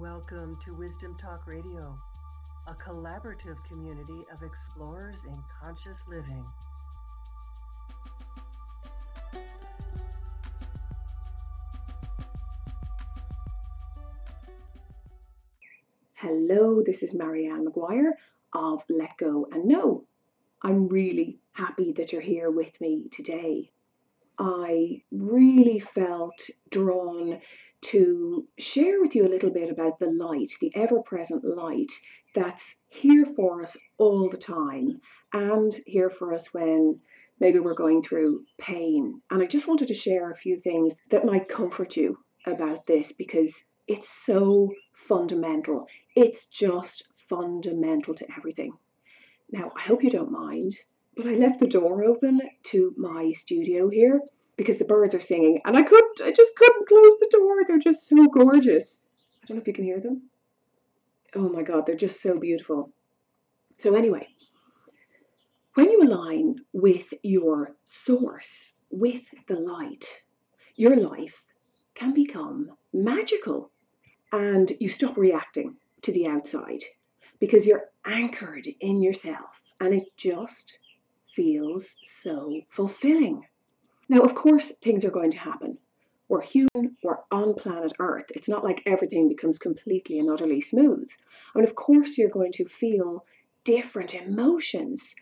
Welcome to Wisdom Talk Radio, a collaborative community of explorers in conscious living. Hello, this is Marianne McGuire of Let Go and Know. I'm really happy that you're here with me today. I really felt drawn to share with you a little bit about the light, the ever present light that's here for us all the time and here for us when maybe we're going through pain. And I just wanted to share a few things that might comfort you about this because it's so fundamental. It's just fundamental to everything. Now, I hope you don't mind, but I left the door open to my studio here because the birds are singing and I couldn't, I just couldn't close the door. They're just so gorgeous. I don't know if you can hear them. Oh my God, they're just so beautiful. So, anyway, when you align with your source, with the light, your life can become magical and you stop reacting to the outside because you're anchored in yourself and it just feels so fulfilling. Now, of course, things are going to happen. We're human, we're on planet Earth. It's not like everything becomes completely and utterly smooth. I mean, of course, you're going to feel different emotions,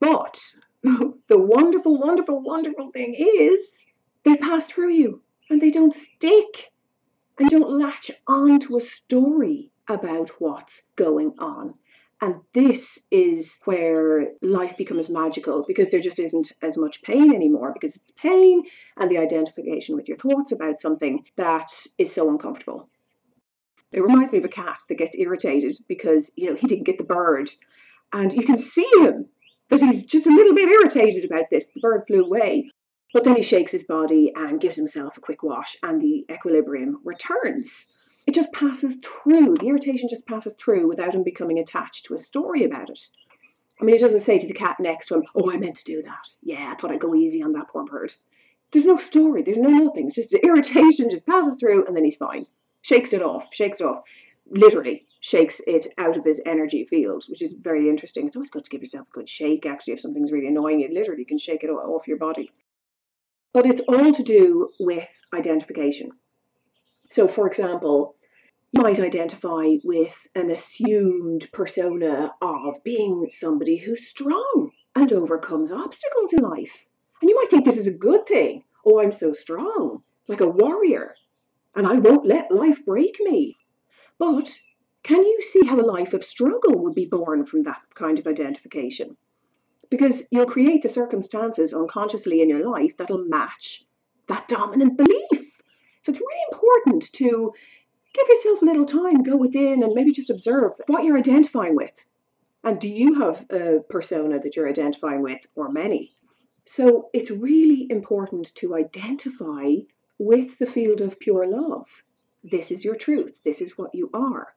but the wonderful, wonderful, wonderful thing is they pass through you and they don't stick and don't latch on to a story about what's going on. And this is where life becomes magical because there just isn't as much pain anymore because it's pain and the identification with your thoughts about something that is so uncomfortable. It reminds me of a cat that gets irritated because, you know, he didn't get the bird. And you can see him that he's just a little bit irritated about this. The bird flew away. But then he shakes his body and gives himself a quick wash, and the equilibrium returns. It just passes through. The irritation just passes through without him becoming attached to a story about it. I mean, he doesn't say to the cat next to him, Oh, I meant to do that. Yeah, I thought I'd go easy on that poor bird. There's no story, there's no nothing. It's just the irritation just passes through, and then he's fine. Shakes it off, shakes it off. Literally shakes it out of his energy field, which is very interesting. It's always good to give yourself a good shake, actually, if something's really annoying you. Literally can shake it off your body. But it's all to do with identification. So, for example, you might identify with an assumed persona of being somebody who's strong and overcomes obstacles in life. And you might think this is a good thing. Oh, I'm so strong, like a warrior, and I won't let life break me. But can you see how a life of struggle would be born from that kind of identification? because you'll create the circumstances unconsciously in your life that'll match that dominant belief. Important to give yourself a little time, go within, and maybe just observe what you're identifying with. And do you have a persona that you're identifying with, or many? So it's really important to identify with the field of pure love. This is your truth, this is what you are.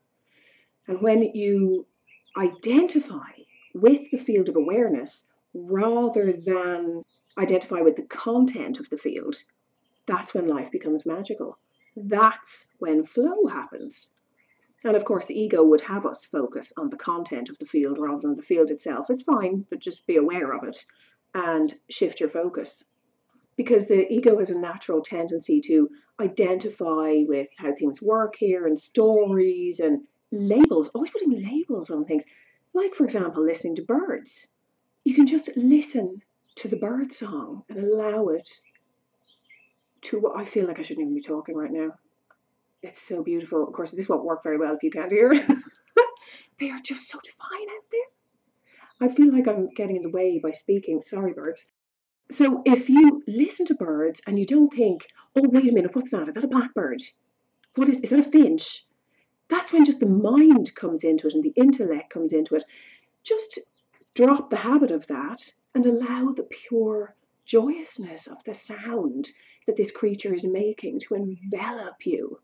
And when you identify with the field of awareness rather than identify with the content of the field, that's when life becomes magical. That's when flow happens. And of course, the ego would have us focus on the content of the field rather than the field itself. It's fine, but just be aware of it and shift your focus. Because the ego has a natural tendency to identify with how things work here and stories and labels, always putting labels on things. Like, for example, listening to birds. You can just listen to the bird song and allow it to I feel like I shouldn't even be talking right now. It's so beautiful. Of course, this won't work very well if you can't hear they are just so divine out there. I feel like I'm getting in the way by speaking. Sorry, birds. So if you listen to birds and you don't think, oh, wait a minute, what's that? Is that a blackbird? What is, is that a finch? that's when just the mind comes into it and the intellect comes into it. Just drop the habit of that and allow the pure joyousness of the sound that this creature is making to envelop you.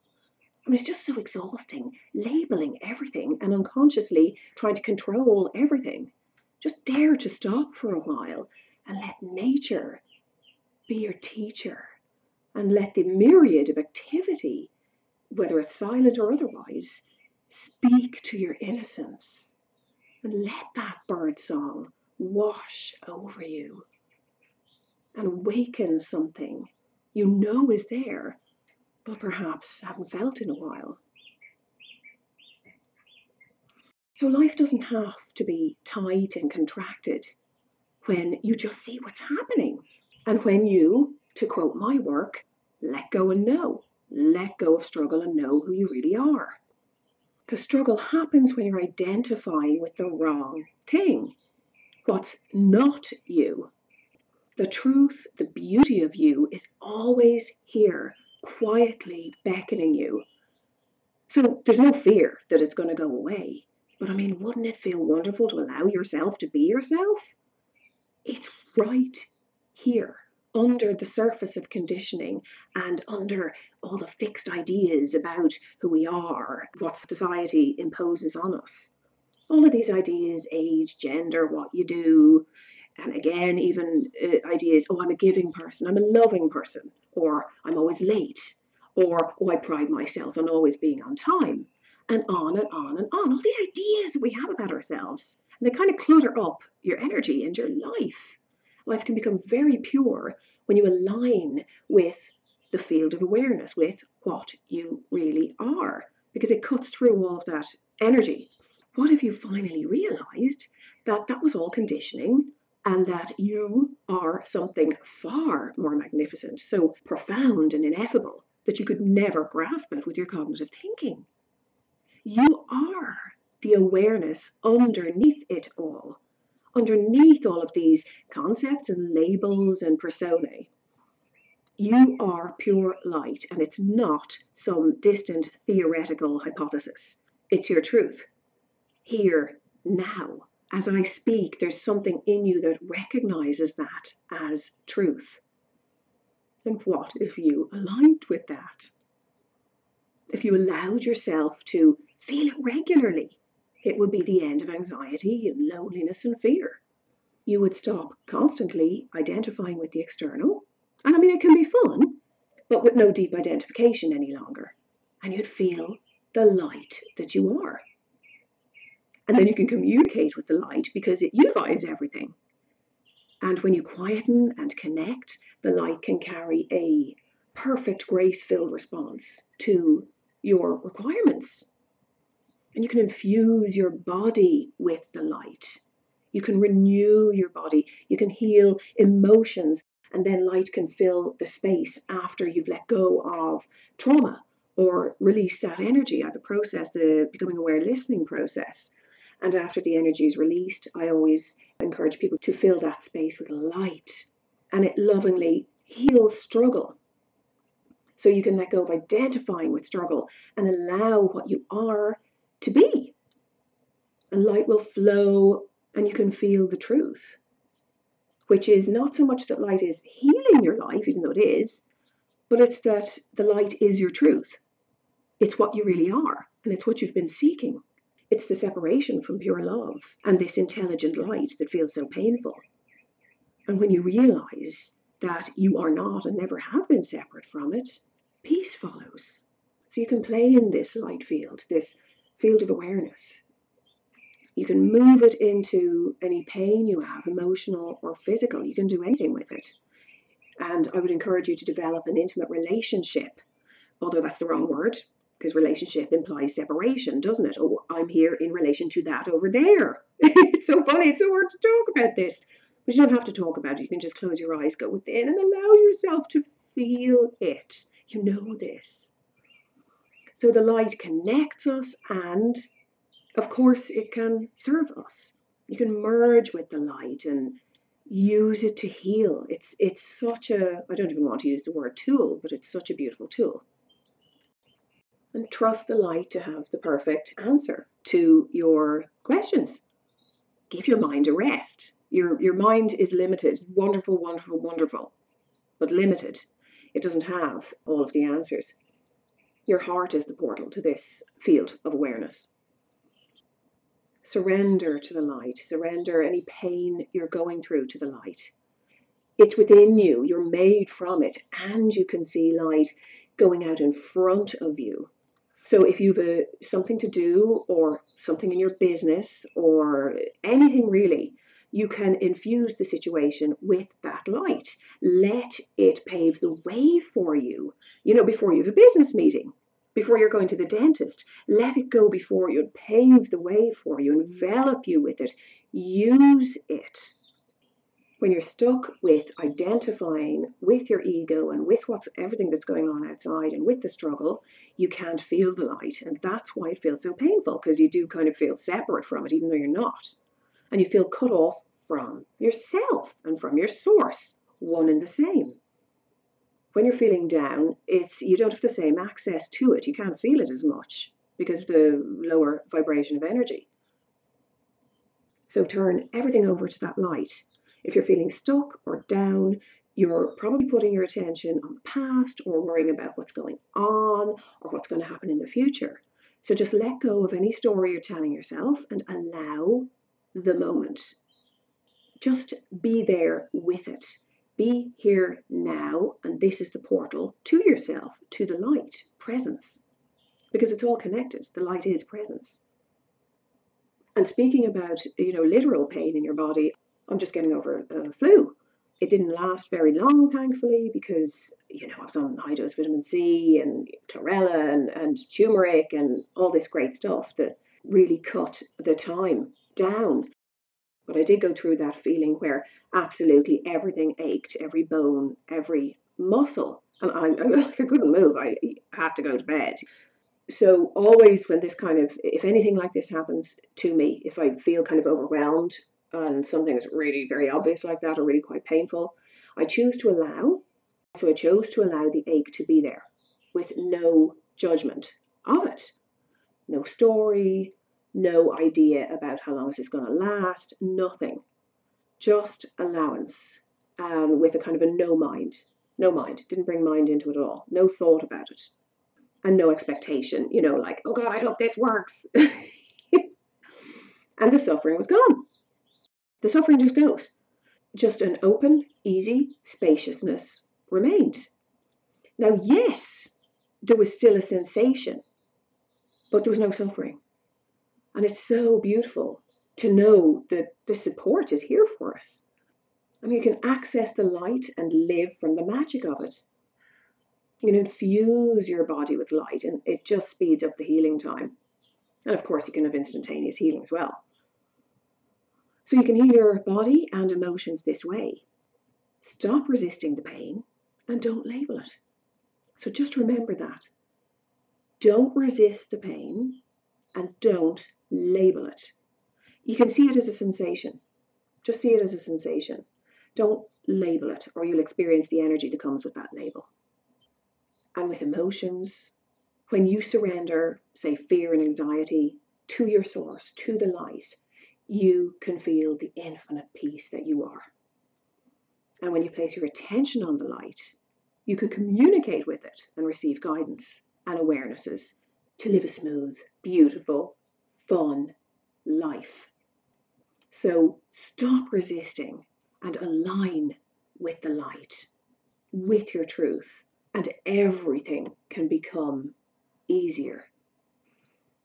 I mean, it's just so exhausting, labeling everything and unconsciously trying to control everything. Just dare to stop for a while and let nature be your teacher and let the myriad of activity whether it's silent or otherwise, Speak to your innocence and let that bird song wash over you and awaken something you know is there, but perhaps haven't felt in a while. So life doesn't have to be tight and contracted when you just see what's happening. And when you, to quote my work, let go and know, let go of struggle and know who you really are. Because struggle happens when you're identifying with the wrong thing, what's not you. The truth, the beauty of you is always here, quietly beckoning you. So there's no fear that it's going to go away. But I mean, wouldn't it feel wonderful to allow yourself to be yourself? It's right here under the surface of conditioning and under all the fixed ideas about who we are, what society imposes on us. All of these ideas age, gender, what you do, and again, even uh, ideas oh, I'm a giving person, I'm a loving person, or I'm always late, or oh, I pride myself on always being on time, and on and on and on. All these ideas that we have about ourselves, and they kind of clutter up your energy and your life life can become very pure when you align with the field of awareness, with what you really are, because it cuts through all of that energy. What if you finally realized that that was all conditioning and that you are something far more magnificent, so profound and ineffable that you could never grasp it with your cognitive thinking? You are the awareness underneath it all underneath all of these concepts and labels and personae. You are pure light, and it's not some distant theoretical hypothesis. It's your truth. Here, now, as I speak, there's something in you that recognizes that as truth. And what if you aligned with that? If you allowed yourself to feel it regularly, it would be the end of anxiety and loneliness and fear. You would stop constantly identifying with the external. And I mean, it can be fun, but with no deep identification any longer. And you'd feel the light that you are. And then you can communicate with the light because it unifies everything. And when you quieten and connect, the light can carry a perfect grace filled response to your requirements and you can infuse your body with the light. You can renew your body. You can heal emotions. And then light can fill the space after you've let go of trauma or release that energy. I have a process, the becoming aware listening process. And after the energy is released, I always encourage people to fill that space with light. And it lovingly heals struggle. So you can let go of identifying with struggle and allow what you are to be. And light will flow and you can feel the truth, which is not so much that light is healing your life, even though it is, but it's that the light is your truth. It's what you really are, and it's what you've been seeking. It's the separation from pure love and this intelligent light that feels so painful. And when you realize that you are not and never have been separate from it, peace follows. So you can play in this light field, this field of awareness. You can move it into any pain you have, emotional or physical. You can do anything with it. And I would encourage you to develop an intimate relationship, although that's the wrong word, because relationship implies separation, doesn't it? Oh, I'm here in relation to that over there. it's so funny, it's so hard to talk about this. But you don't have to talk about it. You can just close your eyes, go within, and allow yourself to feel it. You know this. So the light connects us and of course it can serve us. You can merge with the light and use it to heal. It's it's such a I don't even want to use the word tool, but it's such a beautiful tool. And trust the light to have the perfect answer to your questions. Give your mind a rest. Your your mind is limited. Wonderful, wonderful, wonderful, but limited. It doesn't have all of the answers. Your heart is the portal to this field of awareness. Surrender to the light. Surrender any pain you're going through to the light. It's within you, you're made from it, and you can see light going out in front of you. So if you've a, something to do or something in your business or anything really, you can infuse the situation with that light. Let it pave the way for you. You know, before you have a business meeting, before you're going to the dentist, let it go before you, pave the way for you, envelop you with it, use it when you're stuck with identifying with your ego and with what's everything that's going on outside and with the struggle, you can't feel the light. And that's why it feels so painful because you do kind of feel separate from it, even though you're not. And you feel cut off from yourself and from your source, one and the same. When you're feeling down, it's you don't have the same access to it. You can't feel it as much because of the lower vibration of energy. So turn everything over to that light if you're feeling stuck or down, you're probably putting your attention on the past or worrying about what's going on or what's going to happen in the future. So just let go of any story you're telling yourself and allow the moment. Just be there with it. Be here now, and this is the portal to yourself, to the light, presence. Because it's all connected. The light is presence. And speaking about, you know, literal pain in your body, I'm just getting over a flu. It didn't last very long, thankfully, because you know I was on high dose vitamin C and chlorella and, and turmeric and all this great stuff that really cut the time down. But I did go through that feeling where absolutely everything ached, every bone, every muscle, and I, I couldn't move. I had to go to bed. So always when this kind of, if anything like this happens to me, if I feel kind of overwhelmed and something is really very obvious like that or really quite painful, I choose to allow. So I chose to allow the ache to be there with no judgment of it. No story, no idea about how long is this going to last, nothing. Just allowance and with a kind of a no mind. No mind. Didn't bring mind into it at all. No thought about it. And no expectation, you know, like, oh God, I hope this works. and the suffering was gone. The suffering just goes. Just an open, easy spaciousness remained. Now, yes, there was still a sensation, but there was no suffering. And it's so beautiful to know that the support is here for us. I mean, you can access the light and live from the magic of it. You can infuse your body with light, and it just speeds up the healing time. And of course, you can have instantaneous healing as well. So you can heal your body and emotions this way. Stop resisting the pain and don't label it. So just remember that. Don't resist the pain and don't label it. You can see it as a sensation. Just see it as a sensation. Don't label it, or you'll experience the energy that comes with that label. And with emotions, when you surrender, say, fear and anxiety to your source, to the light, you can feel the infinite peace that you are. And when you place your attention on the light, you can communicate with it and receive guidance and awarenesses to live a smooth, beautiful, fun life. So stop resisting and align with the light, with your truth, and everything can become easier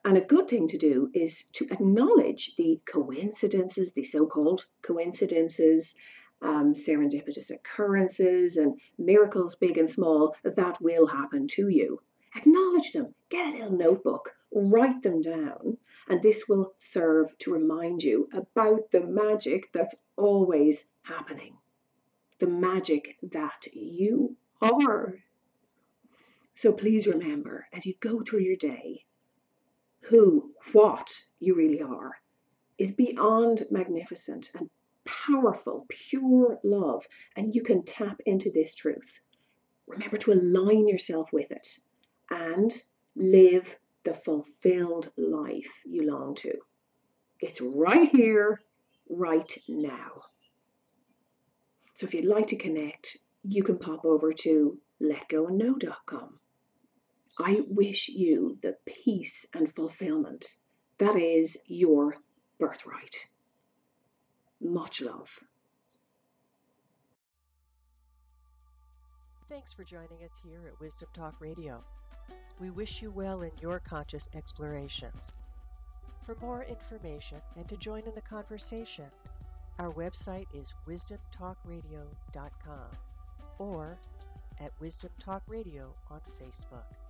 and a good thing to do is to acknowledge the coincidences, the so called coincidences, um, serendipitous occurrences, and miracles, big and small, that will happen to you. Acknowledge them, get a little notebook, write them down, and this will serve to remind you about the magic that's always happening. The magic that you are. So please remember as you go through your day, who, what you really are, is beyond magnificent and powerful, pure love. And you can tap into this truth. Remember to align yourself with it and live the fulfilled life you long to. It's right here, right now. So if you'd like to connect, you can pop over to letgoandknow.com. I wish you the peace and fulfillment that is your birthright. Much love. Thanks for joining us here at Wisdom Talk Radio. We wish you well in your conscious explorations. For more information and to join in the conversation, our website is wisdomtalkradio.com or at Wisdom Talk Radio on Facebook.